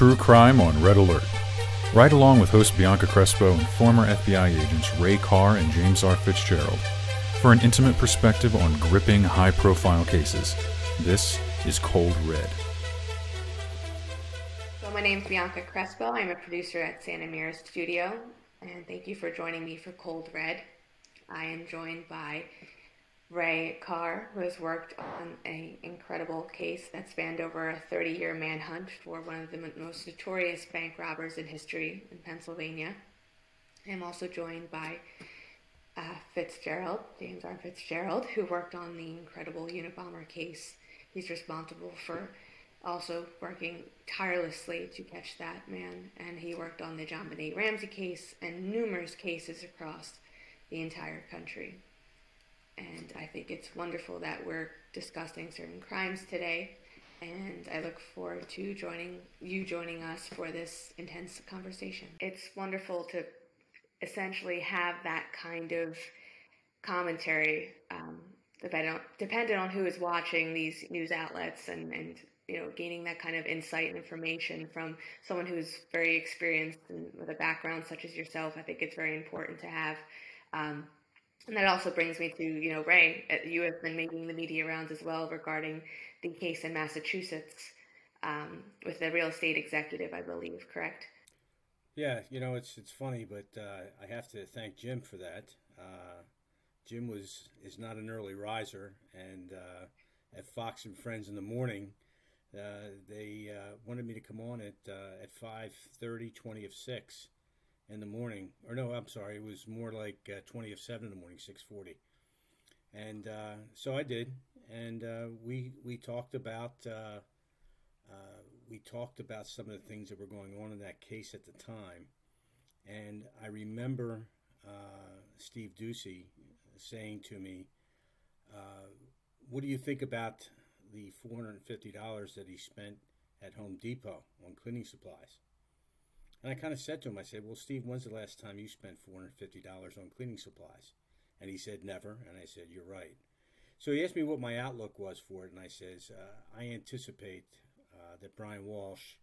True Crime on Red Alert. Right along with host Bianca Crespo and former FBI agents Ray Carr and James R. Fitzgerald for an intimate perspective on gripping, high profile cases. This is Cold Red. So, my name is Bianca Crespo. I'm a producer at Santa Mira Studio, and thank you for joining me for Cold Red. I am joined by Ray Carr, who has worked on an incredible case that spanned over a 30 year manhunt for one of the most notorious bank robbers in history in Pennsylvania. I'm also joined by uh, Fitzgerald, James R. Fitzgerald, who worked on the incredible Unabomber case. He's responsible for also working tirelessly to catch that man, and he worked on the JonBenét Ramsey case and numerous cases across the entire country. And I think it's wonderful that we're discussing certain crimes today. And I look forward to joining you joining us for this intense conversation. It's wonderful to essentially have that kind of commentary, um, dependent, dependent on who is watching these news outlets and, and you know gaining that kind of insight and information from someone who's very experienced and with a background such as yourself. I think it's very important to have. Um, and that also brings me to, you know, Ray, uh, you have been making the media rounds as well regarding the case in Massachusetts um, with the real estate executive, I believe, correct? Yeah, you know, it's it's funny, but uh, I have to thank Jim for that. Uh, Jim was is not an early riser, and uh, at Fox and Friends in the morning, uh, they uh, wanted me to come on at at five thirty, twenty of six in the morning, or no, I'm sorry, it was more like uh, 20 of 7 in the morning, 6:40. And uh, so I did, and uh, we we talked about uh, uh, we talked about some of the things that were going on in that case at the time, and I remember uh, Steve Doocy saying to me, "What do you think about the $450 that he spent at Home Depot on cleaning supplies?" And I kind of said to him, I said, Well, Steve, when's the last time you spent $450 on cleaning supplies? And he said, Never. And I said, You're right. So he asked me what my outlook was for it, and I says, uh, I anticipate uh, that Brian Walshe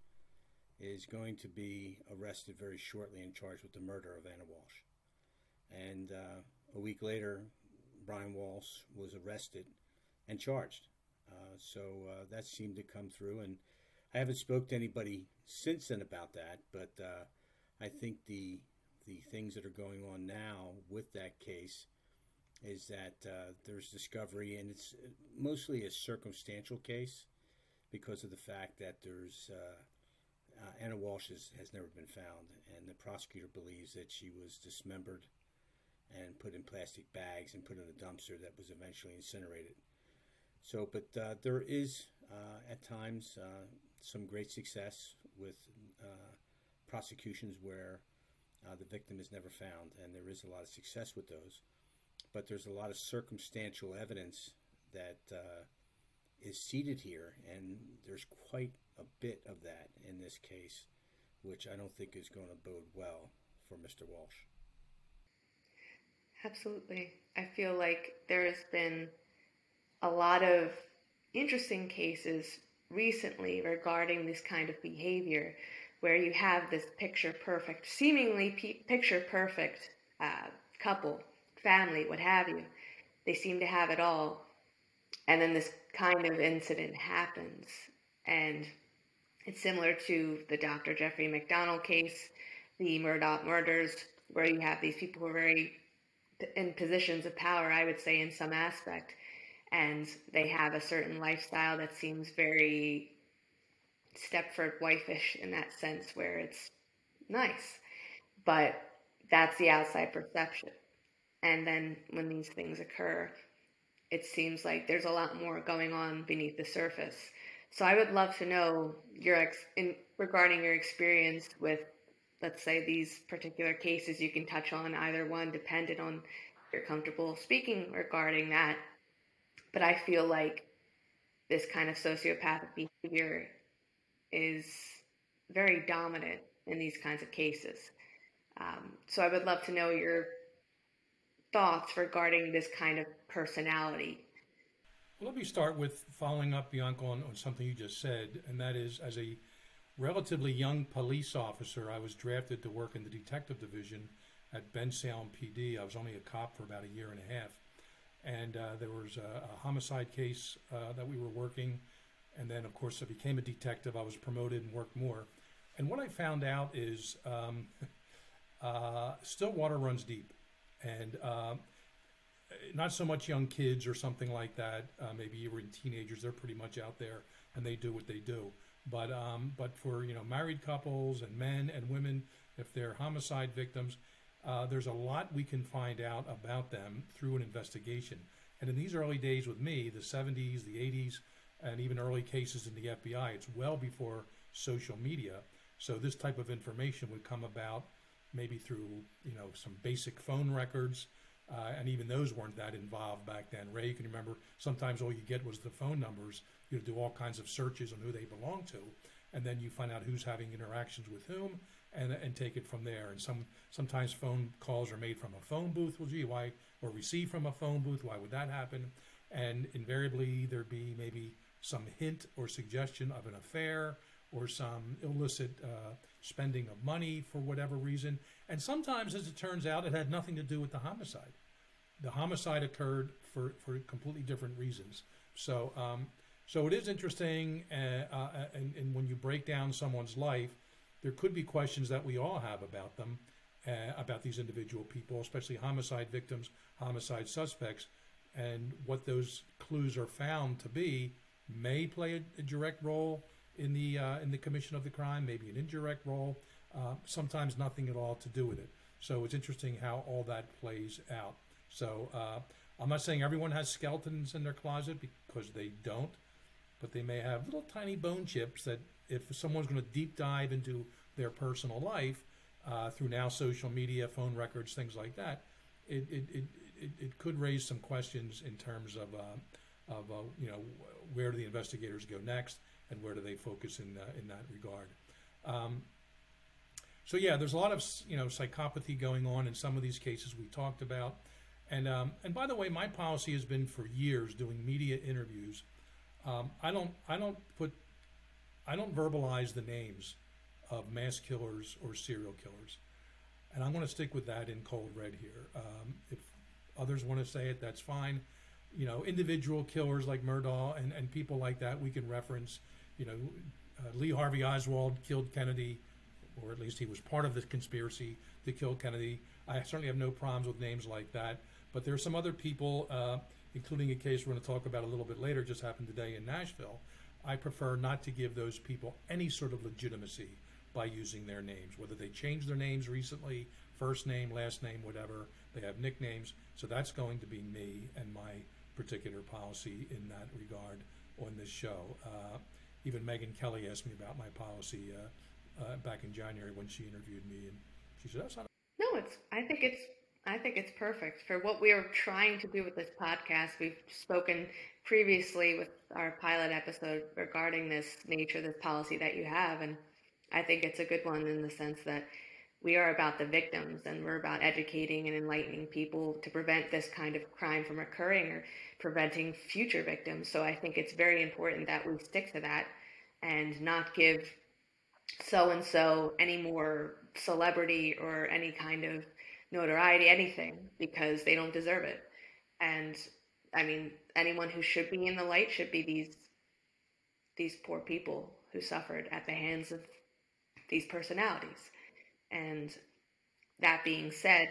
is going to be arrested very shortly and charged with the murder of Anna Walshe. And uh, a week later, Brian Walshe was arrested and charged. Uh, so uh, that seemed to come through, and I haven't spoke to anybody since then about that, but uh, I think the the things that are going on now with that case is that uh, there's discovery, and it's mostly a circumstantial case because of the fact that there's uh, uh Anna Walshe has, has never been found, and the prosecutor believes that she was dismembered and put in plastic bags and put in a dumpster that was eventually incinerated. So, but uh, there is uh, at times some great success with uh, prosecutions where uh, the victim is never found, and there is a lot of success with those. But there's a lot of circumstantial evidence that uh, is seated here, and there's quite a bit of that in this case, which I don't think is going to bode well for Mr. Walshe. Absolutely. I feel like there has been a lot of interesting cases recently regarding this kind of behavior where you have this picture perfect, seemingly picture perfect uh, couple, family, what have you. They seem to have it all. And then this kind of incident happens. And it's similar to the Dr. Jeffrey MacDonald case, the Murdaugh murders, where you have these people who are very in positions of power, I would say, in some aspect and they have a certain lifestyle that seems very Stepford wifeish in that sense, where it's nice, but that's the outside perception. And then when these things occur, it seems like there's a lot more going on beneath the surface. So I would love to know your ex in regarding your experience with, let's say, these particular cases. You can touch on either one, dependent on you're comfortable speaking regarding that but I feel like this kind of sociopathic behavior is very dominant in these kinds of cases. Um, so I would love to know your thoughts regarding this kind of personality. Well, let me start with following up, Bianca, on, on something you just said, and that is as a relatively young police officer. I was drafted to work in the detective division at Bensalem PD. I was only a cop for about a year and a half. And uh, there was a, a homicide case uh, that we were working. And then, of course, I became a detective. I was promoted and worked more. And what I found out is um, uh, still water runs deep. And uh, not so much young kids or something like that. Uh, maybe even teenagers, they're pretty much out there and they do what they do. But um, but for you know married couples and men and women, if they're homicide victims, uh, there's a lot we can find out about them through an investigation. And in these early days with me, the 70s, the 80s, and even early cases in the FBI, it's well before social media. So this type of information would come about maybe through you know some basic phone records, uh, and even those weren't that involved back then. Ray, you can remember sometimes all you get was the phone numbers. You do all kinds of searches on who they belong to, and then you find out who's having interactions with whom, and and take it from there. And some sometimes phone calls are made from a phone booth. Well, gee, why or received from a phone booth? Why would that happen? And invariably there'd be maybe some hint or suggestion of an affair or some illicit uh, spending of money for whatever reason. And sometimes, as it turns out, it had nothing to do with the homicide. The homicide occurred for, for completely different reasons. So, um, so it is interesting, uh, uh, and, and, when you break down someone's life, there could be questions that we all have about them, uh, about these individual people, especially homicide victims, homicide suspects, and what those clues are found to be may play a, a direct role in the uh, in the commission of the crime, maybe an indirect role, uh, sometimes nothing at all to do with it. So it's interesting how all that plays out. So uh, I'm not saying everyone has skeletons in their closet because they don't, but they may have little tiny bone chips that if someone's going to deep dive into their personal life uh, through now social media, phone records, things like that, it, it, it, it, it could raise some questions in terms of, uh, of uh, you know, where do the investigators go next? and where do they focus in uh, in that regard. Um, so yeah, there's a lot of you know psychopathy going on in some of these cases we talked about, and um, and by the way, my policy has been for years doing media interviews. Um, I don't I don't put I don't verbalize the names of mass killers or serial killers, and I'm going to stick with that in cold red here. Um, if others want to say it, that's fine. You know, individual killers like Murdaugh and, and people like that, we can reference you know, uh, Lee Harvey Oswald killed Kennedy, or at least he was part of the conspiracy to kill Kennedy. I certainly have no problems with names like that. But there are some other people, uh, including a case we're going to talk about a little bit later, just happened today in Nashville. I prefer not to give those people any sort of legitimacy by using their names, whether they changed their names recently, first name, last name, whatever. They have nicknames. So that's going to be me and my particular policy in that regard on this show. Uh, even Megyn Kelly asked me about my policy uh, uh, back in January when she interviewed me, and she said, "That's not." No, it's. I think it's. I think it's perfect for what we are trying to do with this podcast. We've spoken previously with our pilot episode regarding this nature, this policy that you have, and I think it's a good one in the sense that we are about the victims and we're about educating and enlightening people to prevent this kind of crime from occurring or preventing future victims. So I think it's very important that we stick to that and not give so and so any more celebrity or any kind of notoriety, anything, because they don't deserve it. And I mean, anyone who should be in the light should be these these poor people who suffered at the hands of these personalities. And that being said,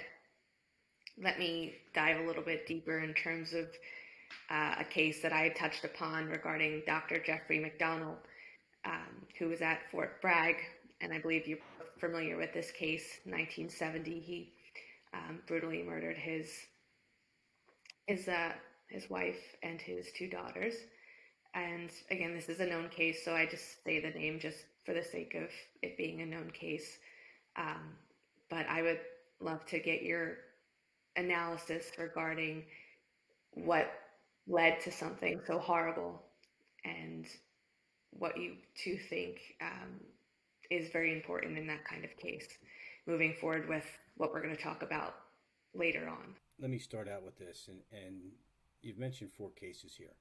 let me dive a little bit deeper in terms of uh, a case that I touched upon regarding Dr. Jeffrey MacDonald, um, who was at Fort Bragg. And I believe you're familiar with this case. 1970, he um, brutally murdered his his uh, his wife and his two daughters. And again, this is a known case, so I just say the name just for the sake of it being a known case. Um, but I would love to get your analysis regarding what led to something so horrible and what you two think um, is very important in that kind of case moving forward with what we're going to talk about later on. Let me start out with this, and, and you've mentioned four cases here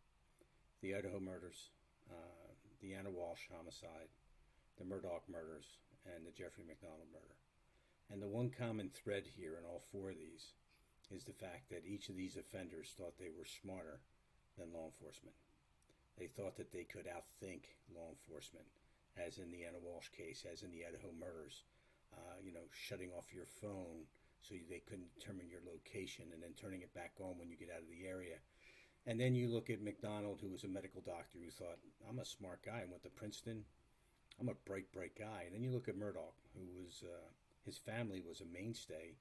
the Idaho murders, uh, the Anna Walshe homicide, the Murdaugh murders, and the Jeffrey MacDonald murder. And the one common thread here in all four of these is the fact that each of these offenders thought they were smarter than law enforcement. They thought that they could outthink law enforcement, as in the Anna Walshe case, as in the Idaho murders. Uh, you know, shutting off your phone so they couldn't determine your location and then turning it back on when you get out of the area. And then you look at MacDonald, who was a medical doctor who thought, I'm a smart guy. I went to Princeton. I'm a bright, bright guy. And then you look at Murdaugh, who was, uh, his family was a mainstay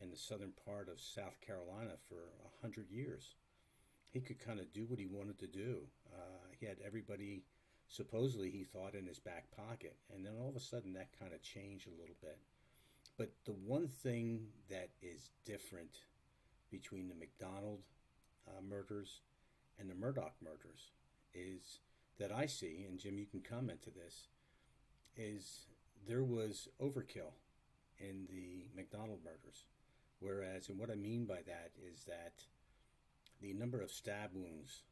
in the southern part of South Carolina for a hundred years. He could kind of do what he wanted to do. Uh, he had everybody, supposedly, he thought, in his back pocket. And then all of a sudden, that kind of changed a little bit. But the one thing that is different between the MacDonald uh, murders and the Murdaugh murders is that I see, and Jim, you can comment to this, is there was overkill in the MacDonald murders. Whereas, and what I mean by that is that the number of stab wounds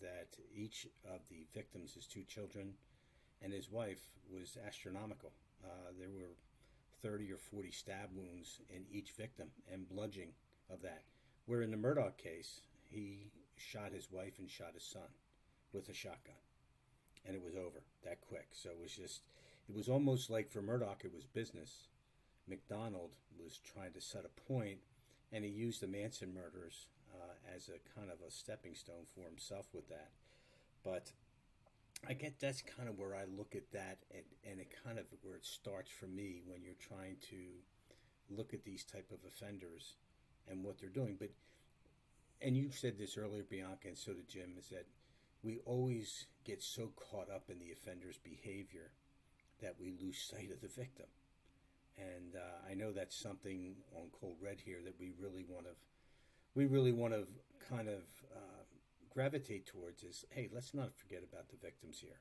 that each of the victims, his two children and his wife, was astronomical. Uh, there were 30 or 40 stab wounds in each victim and bludgeoning of that. Where in the Murdaugh case, he shot his wife and shot his son with a shotgun. And it was over that quick. So it was just, it was almost like for Murdaugh, it was business. MacDonald was trying to set a point, and he used the Manson murders uh, as a kind of a stepping stone for himself with that. But I get that's kind of where I look at that, and, and it kind of where it starts for me when you're trying to look at these type of offenders and what they're doing. But and you said this earlier, Bianca, and so did Jim, is that we always get so caught up in the offender's behavior that we lose sight of the victim. And uh, I know that's something on Cold Red here that we really want to, we really want to kind of uh, gravitate towards is, hey, let's not forget about the victims here.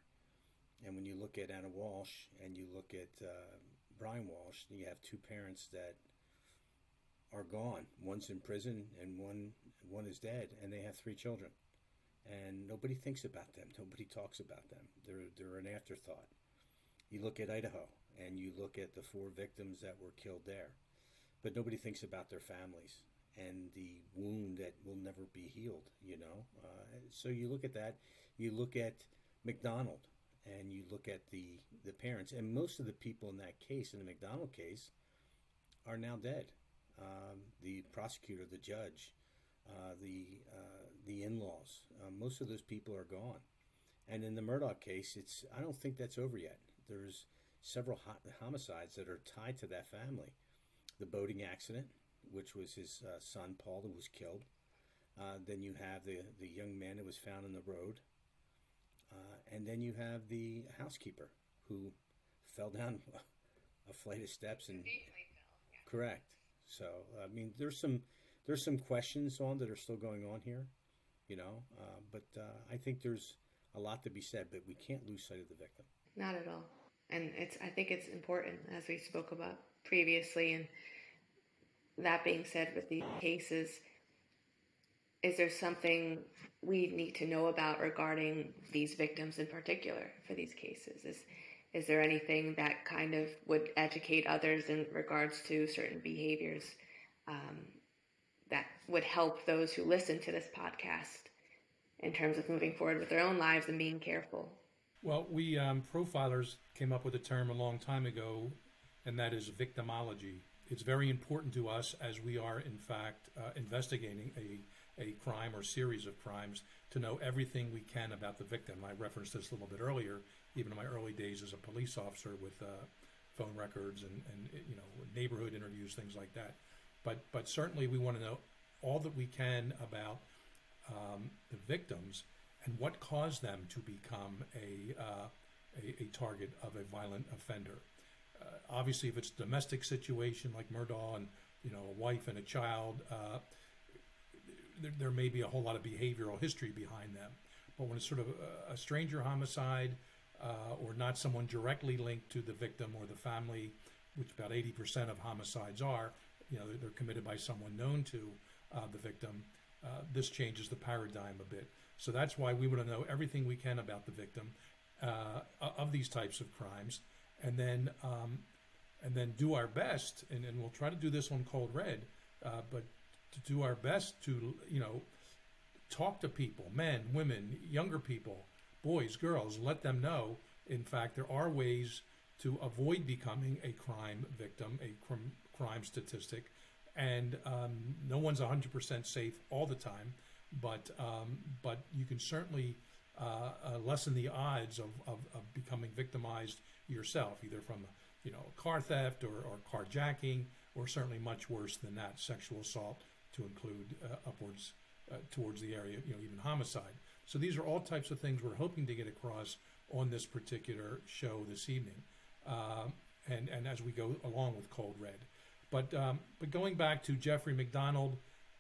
And when you look at Anna Walshe and you look at uh, Brian Walshe, you have two parents that are gone. One's in prison and one one is dead, and they have three children. And nobody thinks about them. Nobody talks about them. They're they're an afterthought. You look at Idaho, and you look at the four victims that were killed there, but nobody thinks about their families and the wound that will never be healed. You know, uh, so you look at that. You look at MacDonald and you look at the the parents, and most of the people in that case, in the MacDonald case, are now dead um, the prosecutor, the judge, uh, the uh, the in-laws. Uh, most of those people are gone. And in the Murdaugh case, it's I don't think that's over yet. There's several homicides that are tied to that family. The boating accident, which was his uh, son Paul who was killed. Uh, then you have the the young man that was found in the road. Uh, and then you have the housekeeper who fell down a flight of steps and correct so I mean, there's some there's some questions on that are still going on here, you know. Uh, but uh, I think there's a lot to be said, but we can't lose sight of the victim. Not at all, and it's I think it's important as we spoke about previously. And that being said, with these cases, is there something we need to know about regarding these victims in particular for these cases? Is is there anything that kind of would educate others in regards to certain behaviors um, that would help those who listen to this podcast in terms of moving forward with their own lives and being careful? Well, we um, profilers came up with a term a long time ago, and that is victimology. It's very important to us as we are, in fact, uh, investigating a, a crime or series of crimes to know everything we can about the victim. I referenced this a little bit earlier even in my early days as a police officer with uh, phone records and, and you know neighborhood interviews, things like that. But but certainly we want to know all that we can about um, the victims and what caused them to become a uh, a, a, target of a violent offender. Uh, obviously, if it's a domestic situation like Murdaugh and you know a wife and a child, uh, there, there, may be a whole lot of behavioral history behind them. But when it's sort of a, a stranger homicide, uh, or not someone directly linked to the victim or the family, which about 80% of homicides are, you know, they're, they're committed by someone known to uh, the victim. Uh, this changes the paradigm a bit. So that's why we want to know everything we can about the victim uh, of these types of crimes. and then um, and then do our best, and, and we'll try to do this on Cold Red, uh, but to do our best to you know talk to people, men, women, younger people, boys, girls, let them know. In fact, there are ways to avoid becoming a crime victim, a crime, crime statistic, and um, no one's 100% safe all the time, but um, but you can certainly uh, uh, lessen the odds of, of, of, becoming victimized yourself, either from you know car theft or, or carjacking, or certainly much worse than that, sexual assault to include uh, upwards uh, towards the area, you know, even homicide. So these are all types of things we're hoping to get across on this particular show this evening, um, and and as we go along with Cold Red. But um, but going back to Jeffrey MacDonald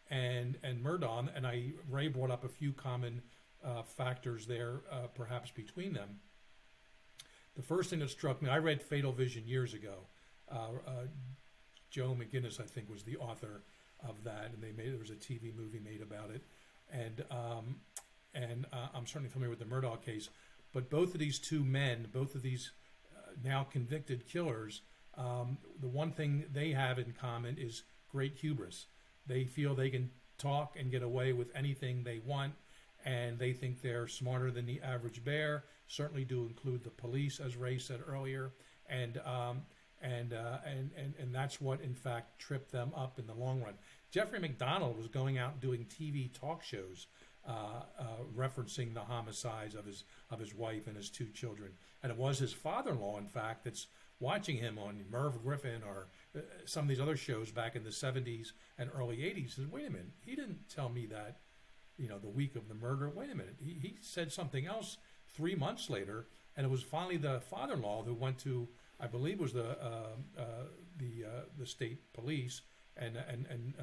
and and Murdaugh, and I Ray brought up a few common uh, factors there, uh, perhaps between them. The first thing that struck me, I read Fatal Vision years ago. Uh, uh Joe McGinniss, I think, was the author of that, and they made there was a TV movie made about it, and um, and uh, I'm certainly familiar with the Murdaugh case. But both of these two men, both of these uh, now convicted killers, um, the one thing they have in common is great hubris. They feel they can talk and get away with anything they want, and they think they're smarter than the average bear. Certainly, do include the police, as Ray said earlier, and um, and, uh, and and and that's what in fact tripped them up in the long run. Jeffrey MacDonald was going out doing TV talk shows uh, uh, referencing the homicides of his of his wife and his two children, and it was his father-in-law, in fact, that's watching him on Merv Griffin or uh, some of these other shows back in the 70s and early 80s. Says, wait a minute, he didn't tell me that, you know, the week of the murder. Wait a minute, he, he said something else three months later, and it was finally the father-in-law who went to I believe was the uh, uh, the uh, the state police and and and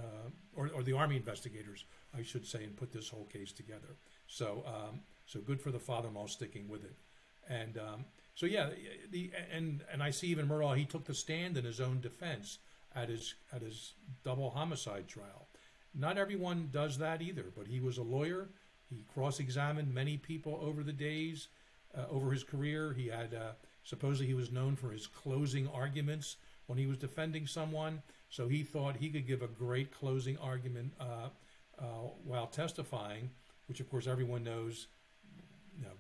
or, or the army investigators, I should say, and put this whole case together. So um, so good for the father-in-law sticking with it, and um, so yeah, the and and I see even Murdaugh he took the stand in his own defense at his at his double homicide trial. Not everyone does that either, but he was a lawyer. He cross-examined many people over the days, uh, over his career. He had uh, Supposedly, he was known for his closing arguments when he was defending someone. So he thought he could give a great closing argument uh, uh, while testifying, which, of course, everyone knows.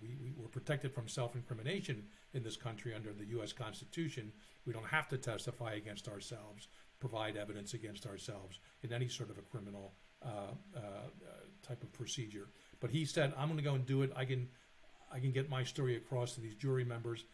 We, we, we're protected from self incrimination in this country under the U.S. Constitution. We don't have to testify against ourselves, provide evidence against ourselves in any sort of a criminal uh, uh, uh type of procedure. But he said, "I'm going to go and do it. I can, I can get my story across to these jury members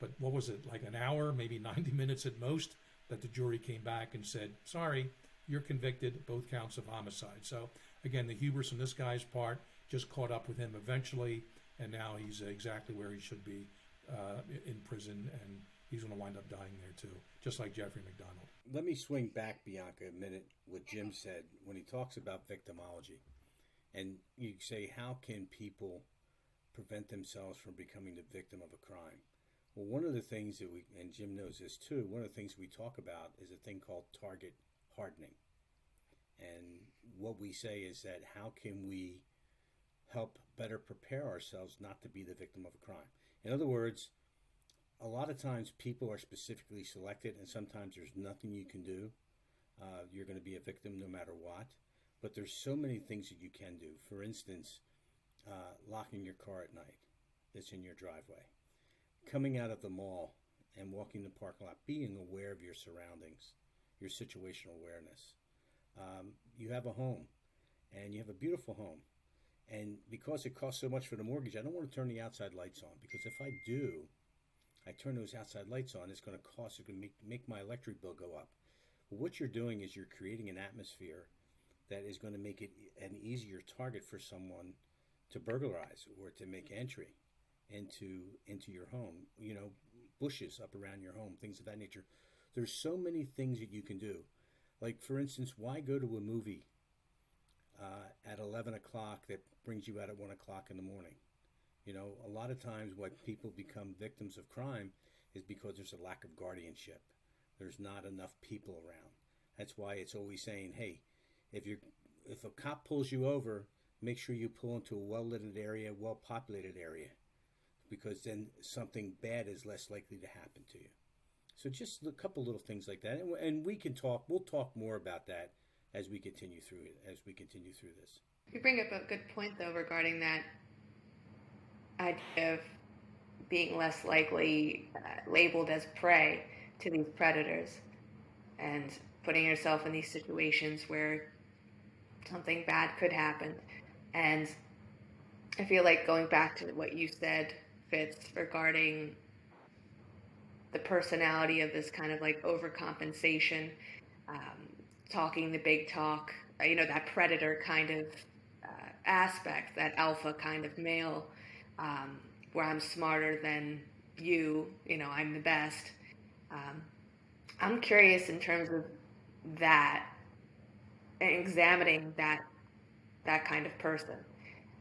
but what was it, like an hour, maybe 90 minutes at most, that the jury came back and said, sorry, you're convicted, both counts of homicide. So again, the hubris on this guy's part just caught up with him eventually, and now he's exactly where he should be uh, in prison, and he's going to wind up dying there too, just like Jeffrey MacDonald. Let me swing back, Bianca, a minute. What Jim said when he talks about victimology, and you say, how can people prevent themselves from becoming the victim of a crime? Well, one of the things that we, and Jim knows this too, one of the things we talk about is a thing called target hardening. And what we say is that how can we help better prepare ourselves not to be the victim of a crime? In other words, a lot of times people are specifically selected, and sometimes there's nothing you can do. Uh, you're going to be a victim no matter what. But there's so many things that you can do. For instance, uh, locking your car at night that's in your driveway coming out of the mall and walking the parking lot, being aware of your surroundings, your situational awareness. Um, you have a home, and you have a beautiful home. And because it costs so much for the mortgage, I don't want to turn the outside lights on because if I do, I turn those outside lights on, it's going to cost, it's going to make, make my electric bill go up. But what you're doing is you're creating an atmosphere that is going to make it an easier target for someone to burglarize or to make entry into into your home. You know, bushes up around your home, things of that nature. There's so many things that you can do. Like for instance, why go to a movie uh, at 11 o'clock that brings you out at one o'clock in the morning? You know, a lot of times what people become victims of crime is because there's a lack of guardianship. There's not enough people around. That's why it's always saying, hey, if you're if a cop pulls you over, make sure you pull into a well lit area, well populated area because then something bad is less likely to happen to you. So just a couple little things like that, and, and we can talk. We'll talk more about that as we continue through it. As we continue through this. You bring up a good point though regarding that idea of being less likely uh, labeled as prey to these predators and putting yourself in these situations where something bad could happen. And I feel like going back to what you said, Fitz, regarding the personality of this kind of like overcompensation, um, talking the big talk, uh, you know, that predator kind of uh, aspect, that alpha kind of male, um, where I'm smarter than you, you know, I'm the best. Um, I'm curious in terms of that, examining that that kind of person.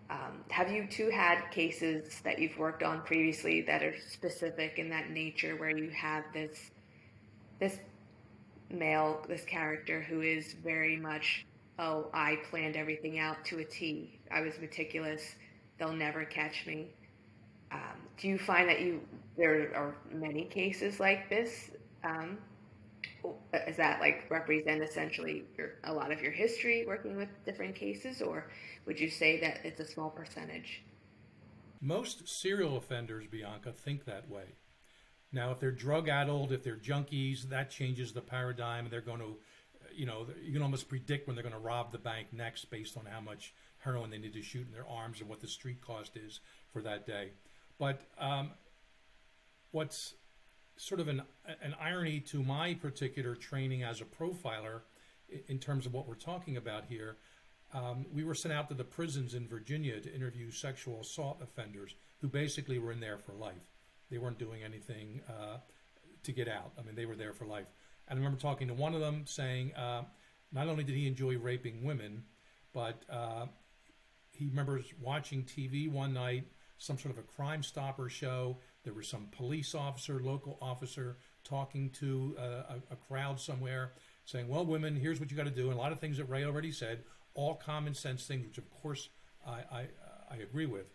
Um, have you two had cases that you've worked on previously that are specific in that nature, where you have this male, this character who is very much, oh, I planned everything out to a T. I was meticulous. They'll never catch me. Um, do you find that you there are many cases like this? Um, does that like represent essentially your, a lot of your history working with different cases, or would you say that it's a small percentage? Most serial offenders, Bianca, think that way. Now, if they're drug addled, if they're junkies, that changes the paradigm. They're going to, you know, you can almost predict when they're going to rob the bank next based on how much heroin they need to shoot in their arms and what the street cost is for that day. But um, what's sort of an, an irony to my particular training as a profiler in terms of what we're talking about here. Um, we were sent out to the prisons in Virginia to interview sexual assault offenders who basically were in there for life. They weren't doing anything uh, to get out. I mean, they were there for life. And I remember talking to one of them saying uh, not only did he enjoy raping women, but uh, he remembers watching TV one night, some sort of a Crime Stopper show, there was some police officer, local officer, talking to uh, a, a, crowd somewhere, saying, "Well, women, here's what you got to do." And a lot of things that Ray already said, all common sense things, which of course I, I, I agree with.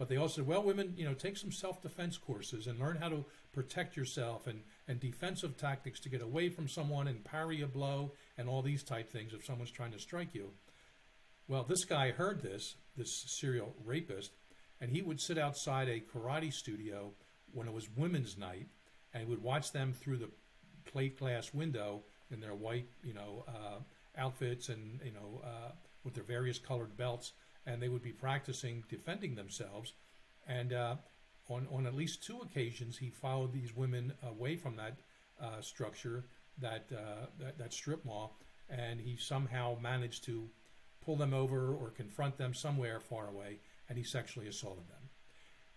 But they also said, "Well, women, you know, take some self-defense courses and learn how to protect yourself and and defensive tactics to get away from someone and parry a blow and all these type things if someone's trying to strike you." Well, this guy heard this, this serial rapist, and he would sit outside a karate studio when it was women's night and would watch them through the plate glass window in their white, you know, uh, outfits and you know uh, with their various colored belts, and they would be practicing defending themselves. And uh, on on at least two occasions, he followed these women away from that uh, structure, that, uh, that that strip mall, and he somehow managed to pull them over or confront them somewhere far away, and he sexually assaulted them.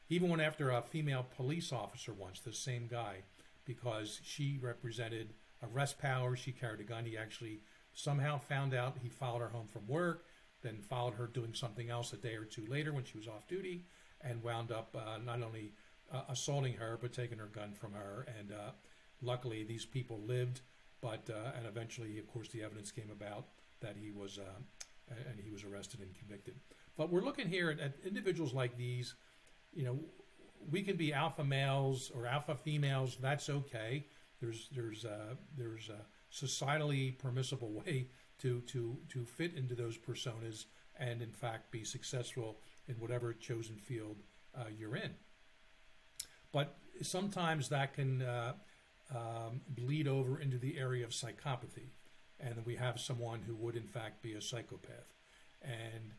He even went after a female police officer once, the same guy, because she represented arrest power. She carried a gun. He actually somehow found out he followed her home from work, then followed her doing something else a day or two later when she was off duty, and wound up uh, not only uh, assaulting her but taking her gun from her. And uh, luckily, these people lived, but uh, and eventually, of course, the evidence came about that he was uh, and he was arrested and convicted. But we're looking here at, at individuals like these you know, we can be alpha males or alpha females. That's okay. There's there's uh, there's a societally permissible way to to to fit into those personas and in fact be successful in whatever chosen field uh, you're in. But sometimes that can uh, um, bleed over into the area of psychopathy, and we have someone who would in fact be a psychopath, and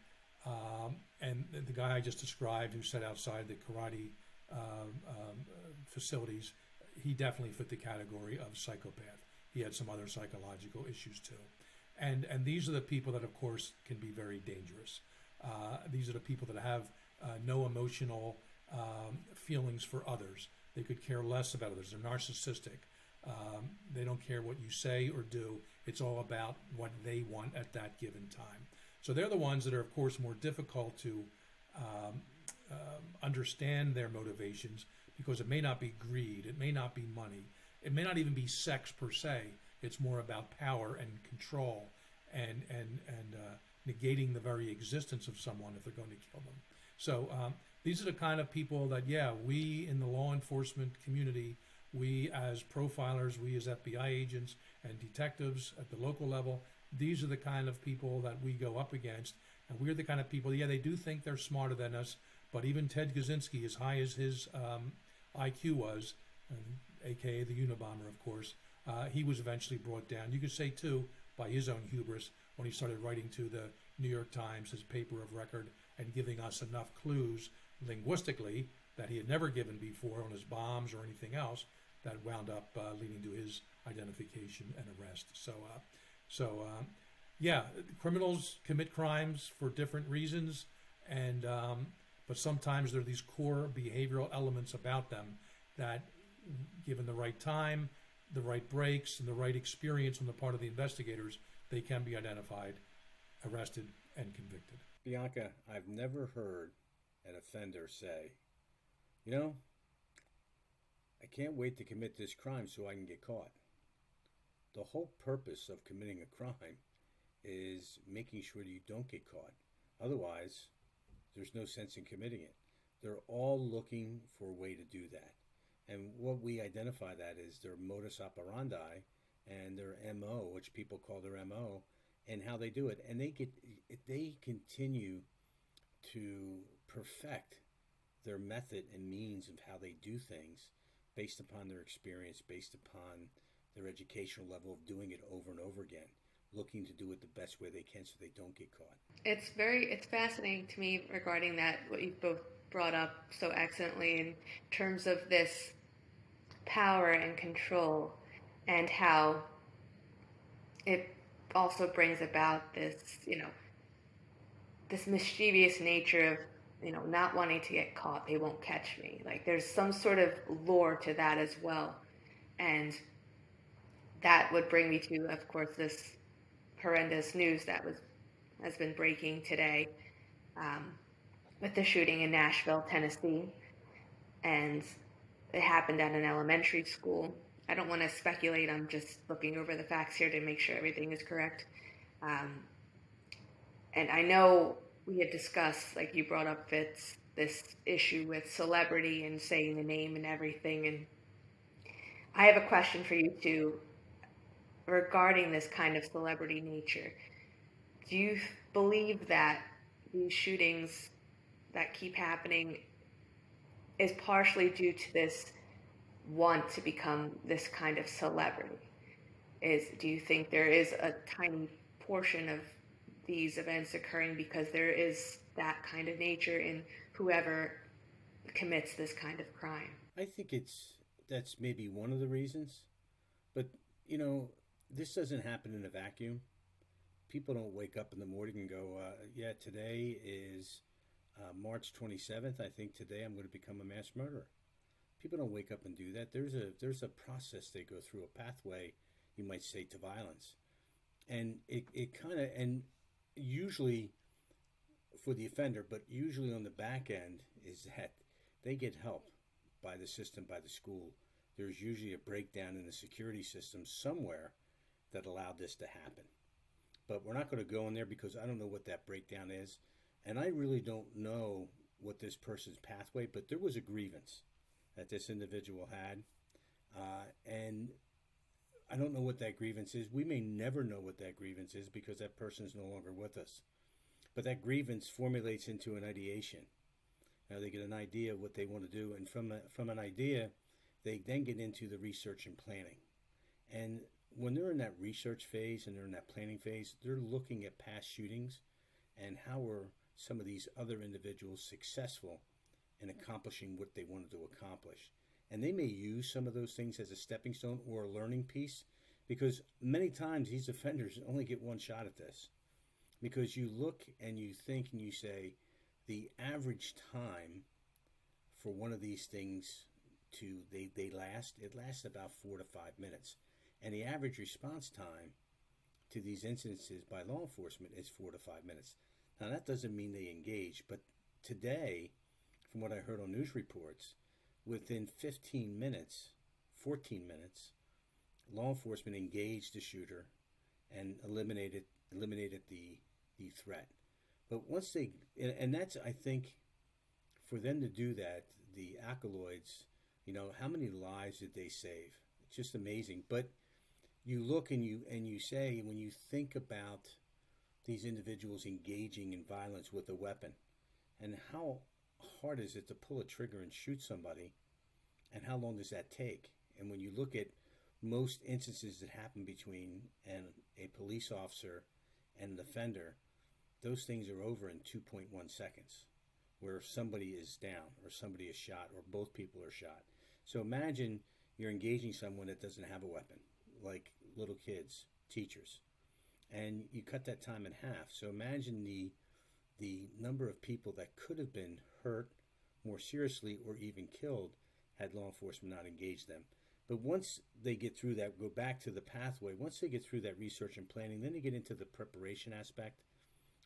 um, and the guy I just described who sat outside the karate um, um, facilities, he definitely fit the category of psychopath. He had some other psychological issues too. And, and these are the people that, of course, can be very dangerous. Uh, these are the people that have uh, no emotional um, feelings for others. They could care less about others. They're narcissistic. Um, they don't care what you say or do. It's all about what they want at that given time. So they're the ones that are, of course, more difficult to um, um, understand their motivations because it may not be greed, it may not be money, it may not even be sex per se. It's more about power and control and and and uh, negating the very existence of someone if they're going to kill them. So um, these are the kind of people that, yeah, we in the law enforcement community we as profilers, we as FBI agents and detectives at the local level, these are the kind of people that we go up against. And we're the kind of people, yeah, they do think they're smarter than us, but even Ted Kaczynski, as high as his um, IQ was, aka the Unabomber, of course, uh, he was eventually brought down. You could say, too, by his own hubris when he started writing to the New York Times, his paper of record, and giving us enough clues linguistically that he had never given before on his bombs or anything else that wound up uh, leading to his identification and arrest. So, uh, so uh, yeah, criminals commit crimes for different reasons, and um, but sometimes there are these core behavioral elements about them that, given the right time, the right breaks, and the right experience on the part of the investigators, they can be identified, arrested, and convicted. Bianca, I've never heard an offender say, you know, I can't wait to commit this crime so I can get caught. The whole purpose of committing a crime is making sure you don't get caught. Otherwise, there's no sense in committing it. They're all looking for a way to do that. And what we identify that is their modus operandi and their MO, which people call their MO, and how they do it. And they get they continue to perfect their method and means of how they do things based upon their experience, based upon their educational level of doing it over and over again, looking to do it the best way they can so they don't get caught. It's very it's fascinating to me regarding that what you both brought up so excellently in terms of this power and control and how it also brings about this, you know, this mischievous nature of you know, not wanting to get caught. They won't catch me. Like there's some sort of lore to that as well. And that would bring me to, of course, this horrendous news that was has been breaking today um, with the shooting in Nashville, Tennessee, and it happened at an elementary school. I don't want to speculate. I'm just looking over the facts here to make sure everything is correct. Um, and I know we had discussed, like you brought up, Fitz, this issue with celebrity and saying the name and everything. And I have a question for you too regarding this kind of celebrity nature. Do you believe that these shootings that keep happening is partially due to this want to become this kind of celebrity? Is do you think there is a tiny portion of these events occurring because there is that kind of nature in whoever commits this kind of crime. I think it's that's maybe one of the reasons, but you know, this doesn't happen in a vacuum. People don't wake up in the morning and go, uh, "Yeah, today is uh, March 27th. I think today I'm going to become a mass murderer." People don't wake up and do that. There's a there's a process they go through, a pathway, you might say, to violence, and it it kind of and usually for the offender, but usually on the back end is that they get help by the system, by the school. There's usually a breakdown in the security system somewhere that allowed this to happen. But we're not going to go in there because I don't know what that breakdown is. And I really don't know what this person's pathway, but there was a grievance that this individual had. Uh, and I don't know what that grievance is. We may never know what that grievance is because that person is no longer with us. But that grievance formulates into an ideation. Now they get an idea of what they want to do, and from a, from an idea, they then get into the research and planning. And when they're in that research phase and they're in that planning phase, they're looking at past shootings and how were some of these other individuals successful in accomplishing what they wanted to accomplish. And they may use some of those things as a stepping stone or a learning piece because many times these offenders only get one shot at this. Because you look and you think and you say, the average time for one of these things to they, they last it lasts about four to five minutes and the average response time to these incidences by law enforcement is four to five minutes now that doesn't mean they engage but today from what i heard on news reports Within 15 minutes, 14 minutes, law enforcement engaged the shooter and eliminated eliminated the the threat. But once they and, that's I think for them to do that, the alkaloids You know, how many lives did they save? It's just amazing. But you look and you and you say when you think about these individuals engaging in violence with a weapon and how hard is it to pull a trigger and shoot somebody and how long does that take? And when you look at most instances that happen between an, a police officer and an offender, those things are over in 2.1 seconds, where somebody is down or somebody is shot or both people are shot. So imagine you're engaging someone that doesn't have a weapon, like little kids, teachers, and you cut that time in half. So imagine the the number of people that could have been hurt more seriously or even killed had law enforcement not engaged them. But once they get through that, go back to the pathway, once they get through that research and planning, then they get into the preparation aspect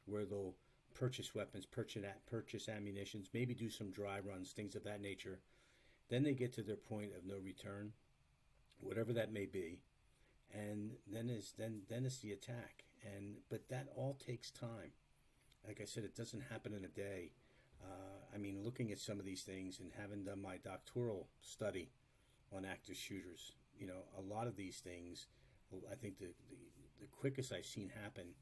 where they'll purchase weapons, purchase, purchase ammunitions, maybe do some dry runs, things of that nature. Then they get to their point of no return, whatever that may be. And then is then then is the attack. And but that all takes time. Like I said, it doesn't happen in a day. Uh, I mean, looking at some of these things and having done my doctoral study on active shooters. You know, a lot of these things, I think the, the, the quickest I've seen happen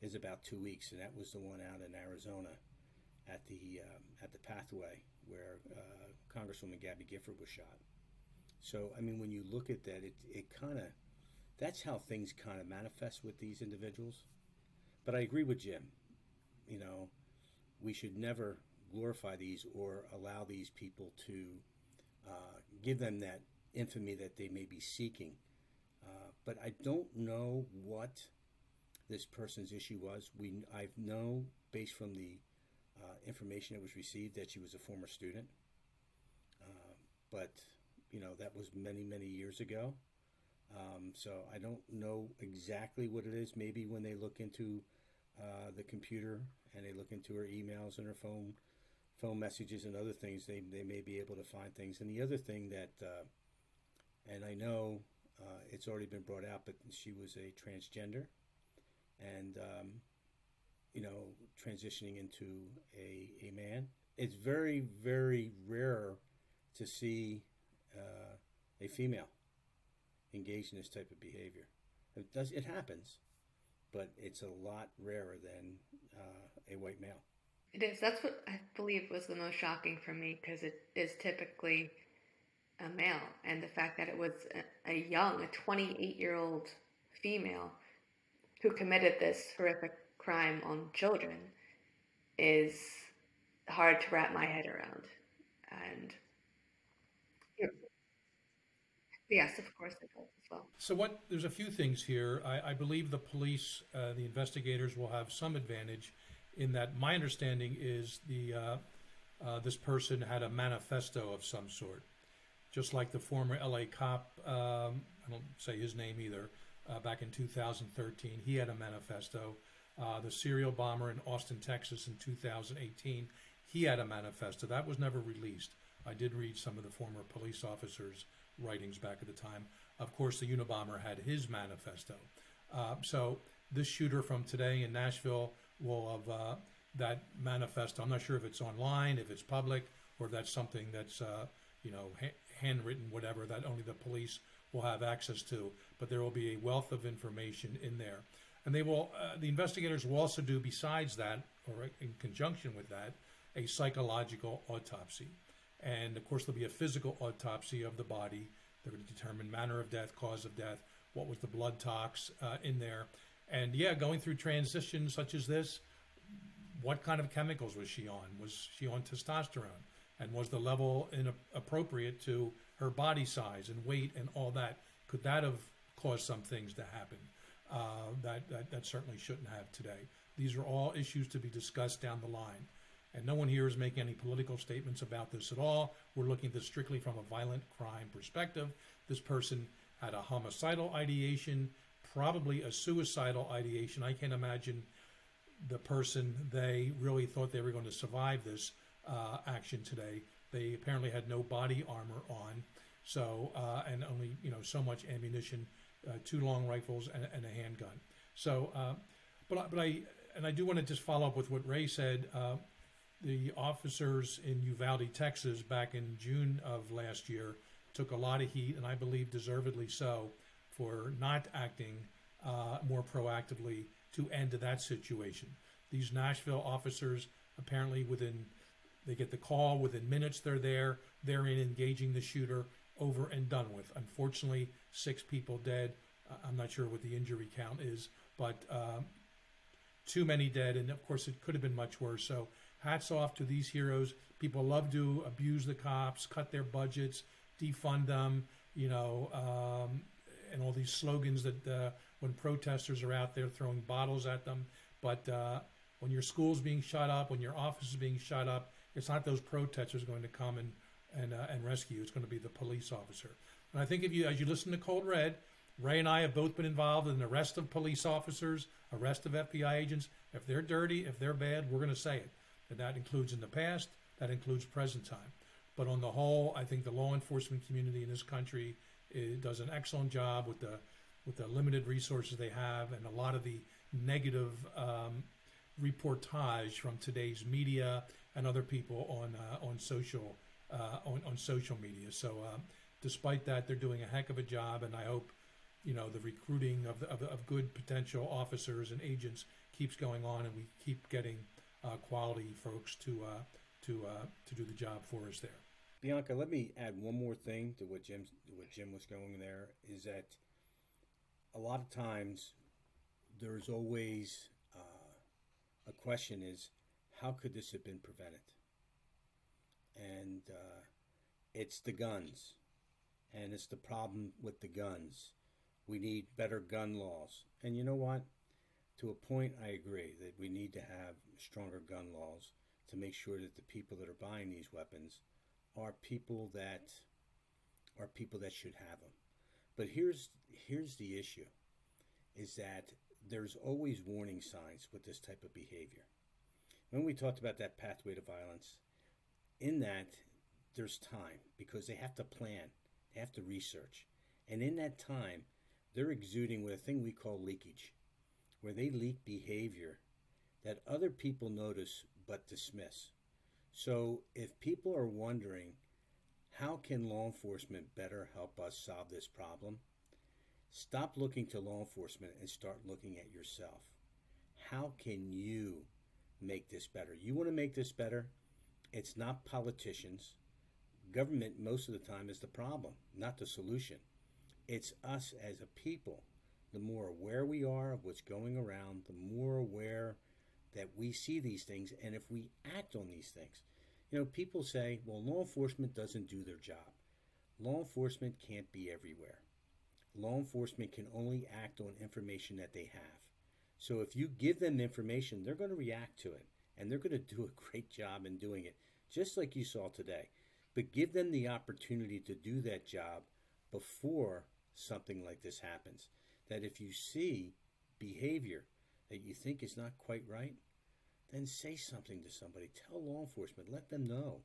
is about two weeks, and that was the one out in Arizona at the um, at the pathway where uh, Congresswoman Gabby Gifford was shot. So, I mean, when you look at that, it it kind of that's how things kind of manifest with these individuals. But I agree with Jim. You know, we should never glorify these or allow these people to uh, give them that infamy that they may be seeking. Uh, but I don't know what this person's issue was. We I know based from the uh, information that was received that she was a former student, uh, but you know that was many many years ago. Um, so I don't know exactly what it is. Maybe when they look into uh, the computer and they look into her emails and her phone phone messages and other things, they, they may be able to find things. And the other thing that uh, and I know uh, it's already been brought out, but she was a transgender, and um, you know, transitioning into a a man. It's very very rare to see uh, a female engaged in this type of behavior. It does it happens, but it's a lot rarer than uh, a white male. It is. That's what I believe was the most shocking for me because it is typically a male, and the fact that it was a, a young, a 28 year old female who committed this horrific crime on children is hard to wrap my head around. And yes, of course it does as well. So, what? There's a few things here. I, I believe the police, uh, the investigators, will have some advantage in that. My understanding is the uh, uh, this person had a manifesto of some sort just like the former LA cop, um, I don't say his name either, uh, back in 2013. He had a manifesto. Uh, the serial bomber in Austin, Texas in 2018, he had a manifesto. That was never released. I did read some of the former police officers' writings back at the time. Of course, the Unabomber had his manifesto. Uh, so this shooter from today in Nashville will have uh, that manifesto. I'm not sure if it's online, if it's public, or if that's something that's uh, you know handwritten whatever that only the police will have access to, but there will be a wealth of information in there. And they will, uh, the investigators will also do, besides that, or in conjunction with that, a psychological autopsy. And of course, there'll be a physical autopsy of the body. They're going to determine manner of death, cause of death, what was the blood tox uh, in there. And yeah, going through transitions such as this, what kind of chemicals was she on? Was she on testosterone? and was the level inappropriate to her body size and weight and all that? Could that have caused some things to happen uh, that, that that certainly shouldn't have today? These are all issues to be discussed down the line. And no one here is making any political statements about this at all. We're looking at this strictly from a violent crime perspective. This person had a homicidal ideation, probably a suicidal ideation. I can't imagine the person they really thought they were going to survive this uh, action today. They apparently had no body armor on, so uh, and only you know so much ammunition, uh, two long rifles and, and, a handgun. So, uh, but but I and I do want to just follow up with what Rey said. The officers in Uvalde, Texas, back in June of last year, took a lot of heat, and I believe deservedly so, for not acting uh, more proactively to end that situation. These Nashville officers apparently within they get the call within minutes they're there they're in engaging the shooter over and done with. Unfortunately six people dead. I'm not sure what the injury count is but um, too many dead and of course it could have been much worse. So hats off to these heroes people love to abuse the cops cut their budgets defund them you know um, and all these slogans that uh, when protesters are out there throwing bottles at them but uh, when your school's being shut up, when your office is being shut up, it's not those protesters going to come and and, uh, and rescue. It's going to be the police officer. And I think if you, as you listen to Cold Red, Rey and I have both been involved in the arrest of police officers, arrest of FBI agents. If they're dirty, if they're bad, we're going to say it. And that includes in the past, that includes present time. But on the whole, I think the law enforcement community in this country eh, does an excellent job with the with the limited resources they have and a lot of the negative um, reportage from today's media and other people on uh, on social uh, on, on social media. So, um, despite that, they're doing a heck of a job, and I hope you know the recruiting of, of, of, good potential officers and agents keeps going on, and we keep getting uh, quality folks to uh, to uh, to do the job for us there. Bianca, let me add one more thing to what Jim what Jim was going there is that a lot of times there's always a question is how could this have been prevented? And uh, it's the guns, and it's the problem with the guns. We need better gun laws. And you know what? To a point, I agree that we need to have stronger gun laws to make sure that the people that are buying these weapons are people that are people that should have them. But here's here's the issue is that there's always warning signs with this type of behavior. When we talked about that pathway to violence, in that there's time because they have to plan, they have to research. And in that time, they're exuding with a thing we call leakage, where they leak behavior that other people notice but dismiss. So if people are wondering, how can law enforcement better help us solve this problem? Stop looking to law enforcement and start looking at yourself. How can you make this better? You want to make this better? It's not politicians. Government, most of the time, is the problem, not the solution. It's us as a people. The more aware we are of what's going around, the more aware that we see these things, and if we act on these things. You know, people say, well, law enforcement doesn't do their job. Law enforcement can't be everywhere law enforcement can only act on information that they have. So if you give them information, they're going to react to it and they're going to do a great job in doing it, just like you saw today. But give them the opportunity to do that job before something like this happens. That if you see behavior that you think is not quite right, then say something to somebody. Tell law enforcement, let them know.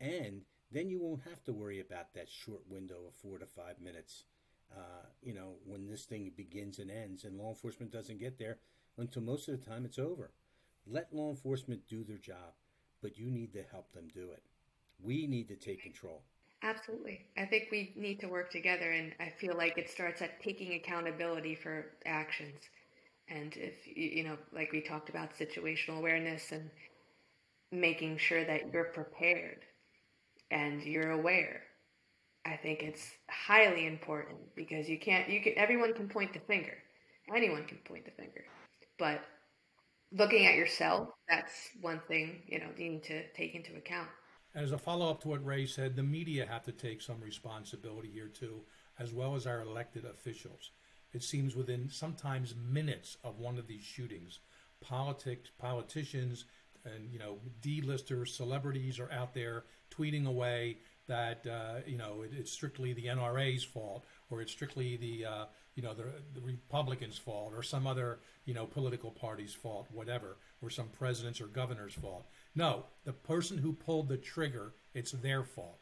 And then you won't have to worry about that short window of four to five minutes uh, you know, when this thing begins and ends, and law enforcement doesn't get there until most of the time it's over. Let law enforcement do their job, but you need to help them do it. We need to take control. Absolutely. I think we need to work together, and I feel like it starts at taking accountability for actions. And if, you know, like we talked about situational awareness and making sure that you're prepared and you're aware I think it's highly important because you can't you can everyone can point the finger. Anyone can point the finger. But looking at yourself, that's one thing, you know, you need to take into account. As a follow up to what Rey said, the media have to take some responsibility here too, as well as our elected officials. It seems within sometimes minutes of one of these shootings, politics, politicians, and you know, D-listers, celebrities are out there tweeting away that uh, you know it, it's strictly the NRA's fault or it's strictly the uh, you know the, the, Republicans' fault or some other you know political party's fault, whatever, or some president's or governor's fault. No, the person who pulled the trigger, it's their fault.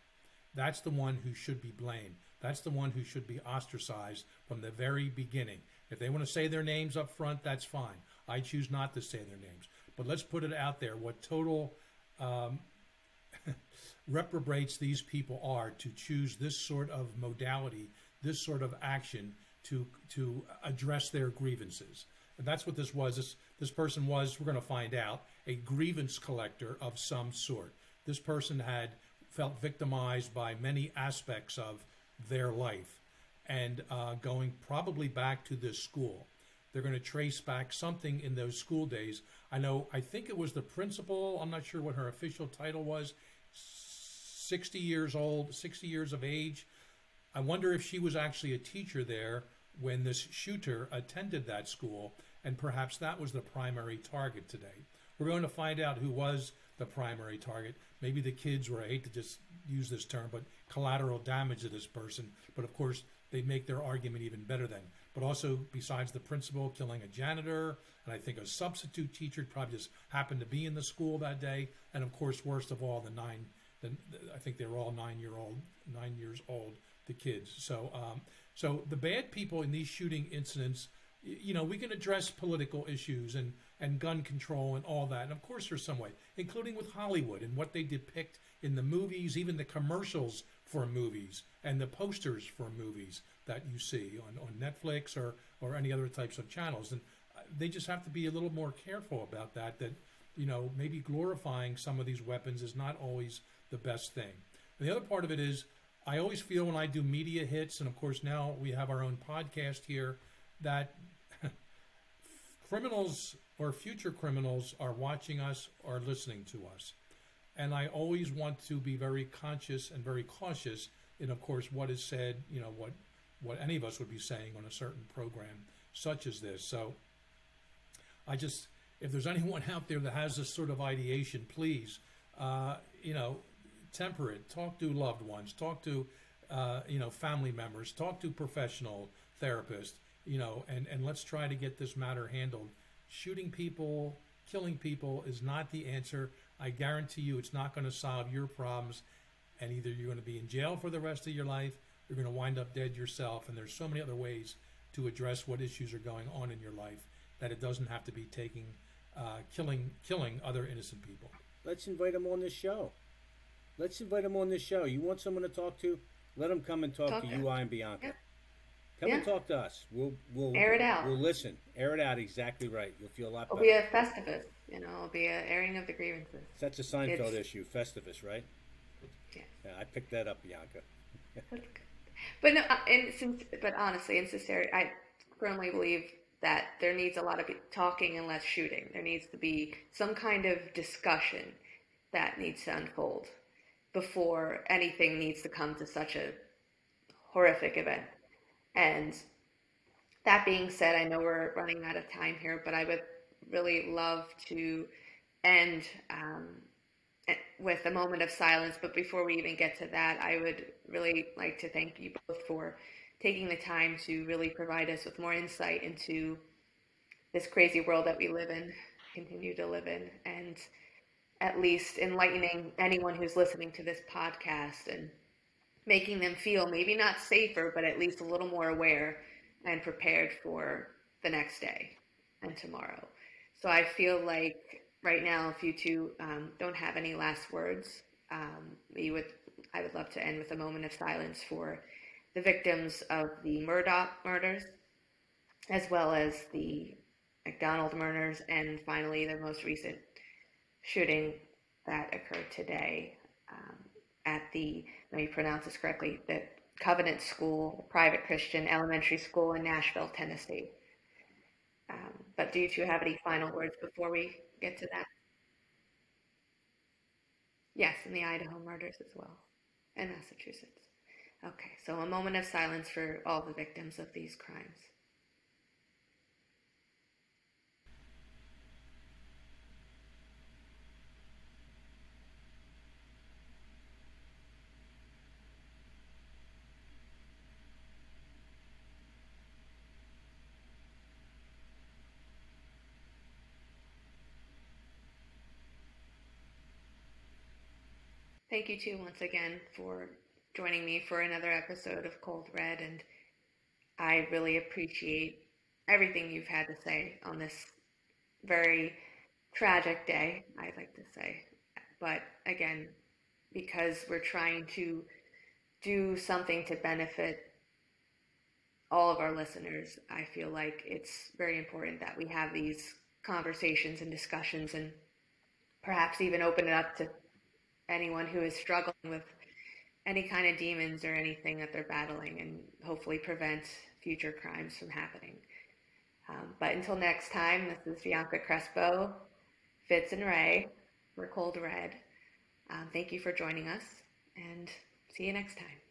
That's the one who should be blamed. That's the one who should be ostracized from the very beginning. If they want to say their names up front, that's fine. I choose not to say their names. But let's put it out there what total um, reprobates these people are to choose this sort of modality, this sort of action to to address their grievances. And that's what this was. This this person was, we're going to find out, a grievance collector of some sort. This person had felt victimized by many aspects of their life and uh, going probably back to this school. They're going to trace back something in those school days. I know, I think it was the principal, I'm not sure what her official title was, 60 years old, 60 years of age. I wonder if she was actually a teacher there when this shooter attended that school, and perhaps that was the primary target today. We're going to find out who was the primary target. Maybe the kids were, I hate to just use this term, but collateral damage to this person. But of course, they make their argument even better then. But also, besides the principal killing a janitor, and I think a substitute teacher probably just happened to be in the school that day, and of course, worst of all, the nine, the, I think they were all nine year old, nine years old, the kids. So, um, so the bad people in these shooting incidents, you know, we can address political issues and and gun control and all that, and of course, there's some way, including with Hollywood and what they depict in the movies, even the commercials for movies and the posters for movies that you see on, on Netflix or, or any other types of channels. And uh, they just have to be a little more careful about that, that, you know, maybe glorifying some of these weapons is not always the best thing. And the other part of it is, I always feel when I do media hits, and of course now we have our own podcast here, that criminals or future criminals are watching us or listening to us. And I always want to be very conscious and very cautious in, of course, what is said, you know, what what any of us would be saying on a certain program such as this. So I just, if there's anyone out there that has this sort of ideation, please, uh, you know, temper it. Talk to loved ones. Talk to, uh, you know, family members. Talk to professional therapists. You know, and and let's try to get this matter handled. Shooting people, killing people is not the answer. I guarantee you, it's not going to solve your problems. And either you're going to be in jail for the rest of your life you're going to wind up dead yourself. And there's so many other ways to address what issues are going on in your life that it doesn't have to be taking, uh, killing, killing other innocent people. Let's invite them on this show. Let's invite them on this show. You want someone to talk to? Let them come and talk, talk to you, I and Bianca. Yeah. Come yeah. and talk to us. We'll we'll air it out. We'll listen. Air it out. Exactly right. You'll feel a lot. better. It'll be a festivus. You know, it'll be an airing of the grievances. That's a Seinfeld it's... issue. Festivus, right? Yeah. yeah. I picked that up, Bianca. But no, uh, and since, but honestly, in sincerity, I firmly believe that there needs a lot of talking and less shooting. There needs to be some kind of discussion that needs to unfold before anything needs to come to such a horrific event. And that being said, I know we're running out of time here, but I would really love to end um, with a moment of silence. But before we even get to that, I would really like to thank you both for taking the time to really provide us with more insight into this crazy world that we live in, continue to live in, and at least enlightening anyone who's listening to this podcast and making them feel maybe not safer, but at least a little more aware and prepared for the next day and tomorrow. So I feel like right now, if you two um, don't have any last words, um, we would I would love to end with a moment of silence for the victims of the Murdaugh murders, as well as the MacDonald murders, and finally the most recent shooting that occurred today at the let me pronounce this correctly the Covenant School, private Christian elementary school in Nashville, Tennessee. Um, but do you two have any final words before we get to that. Yes, and the Idaho murders as well, and Massachusetts. Okay, so a moment of silence for all the victims of these crimes. Thank you too once again for joining me for another episode of Cold Red and I really appreciate everything you've had to say on this very tragic day, I'd like to say. But again, because we're trying to do something to benefit all of our listeners, I feel like it's very important that we have these conversations and discussions and perhaps even open it up to anyone who is struggling with any kind of demons or anything that they're battling and hopefully prevent future crimes from happening. Um, but until next time, this is Bianca Crespo, Fitz and Rey for Cold Red. Um, thank you for joining us and see you next time.